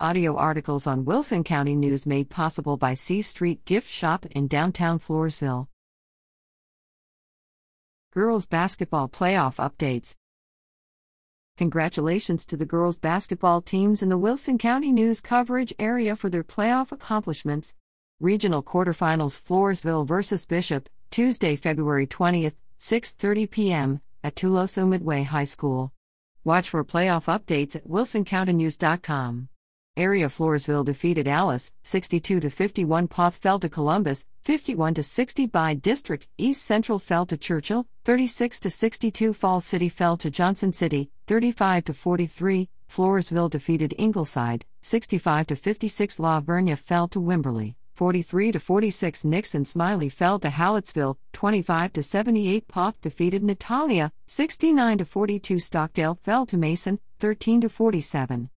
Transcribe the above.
Audio articles on Wilson County News made possible by C Street Gift Shop in downtown Floresville. Girls Basketball Playoff Updates Congratulations to the girls basketball teams in the Wilson County News coverage area for their playoff accomplishments. Regional quarterfinals Floresville vs Bishop, Tuesday, February 20th, 6:30 p.m. at Tuloso Midway High School. Watch for playoff updates at wilsoncountynews.com. Area Floresville defeated Alice 62 to 51. Poth fell to Columbus 51 to 60 Bi-District. East Central fell to Churchill 36 to 62. Falls City fell to Johnson City 35 to 43. Floresville defeated Ingleside 65 to 56. La Vernia fell to Wimberley 43 to 46. Nixon Smiley fell to Hallettsville 25 to 78. Poth defeated Natalia 69 to 42. Stockdale fell to Mason 13 to 47.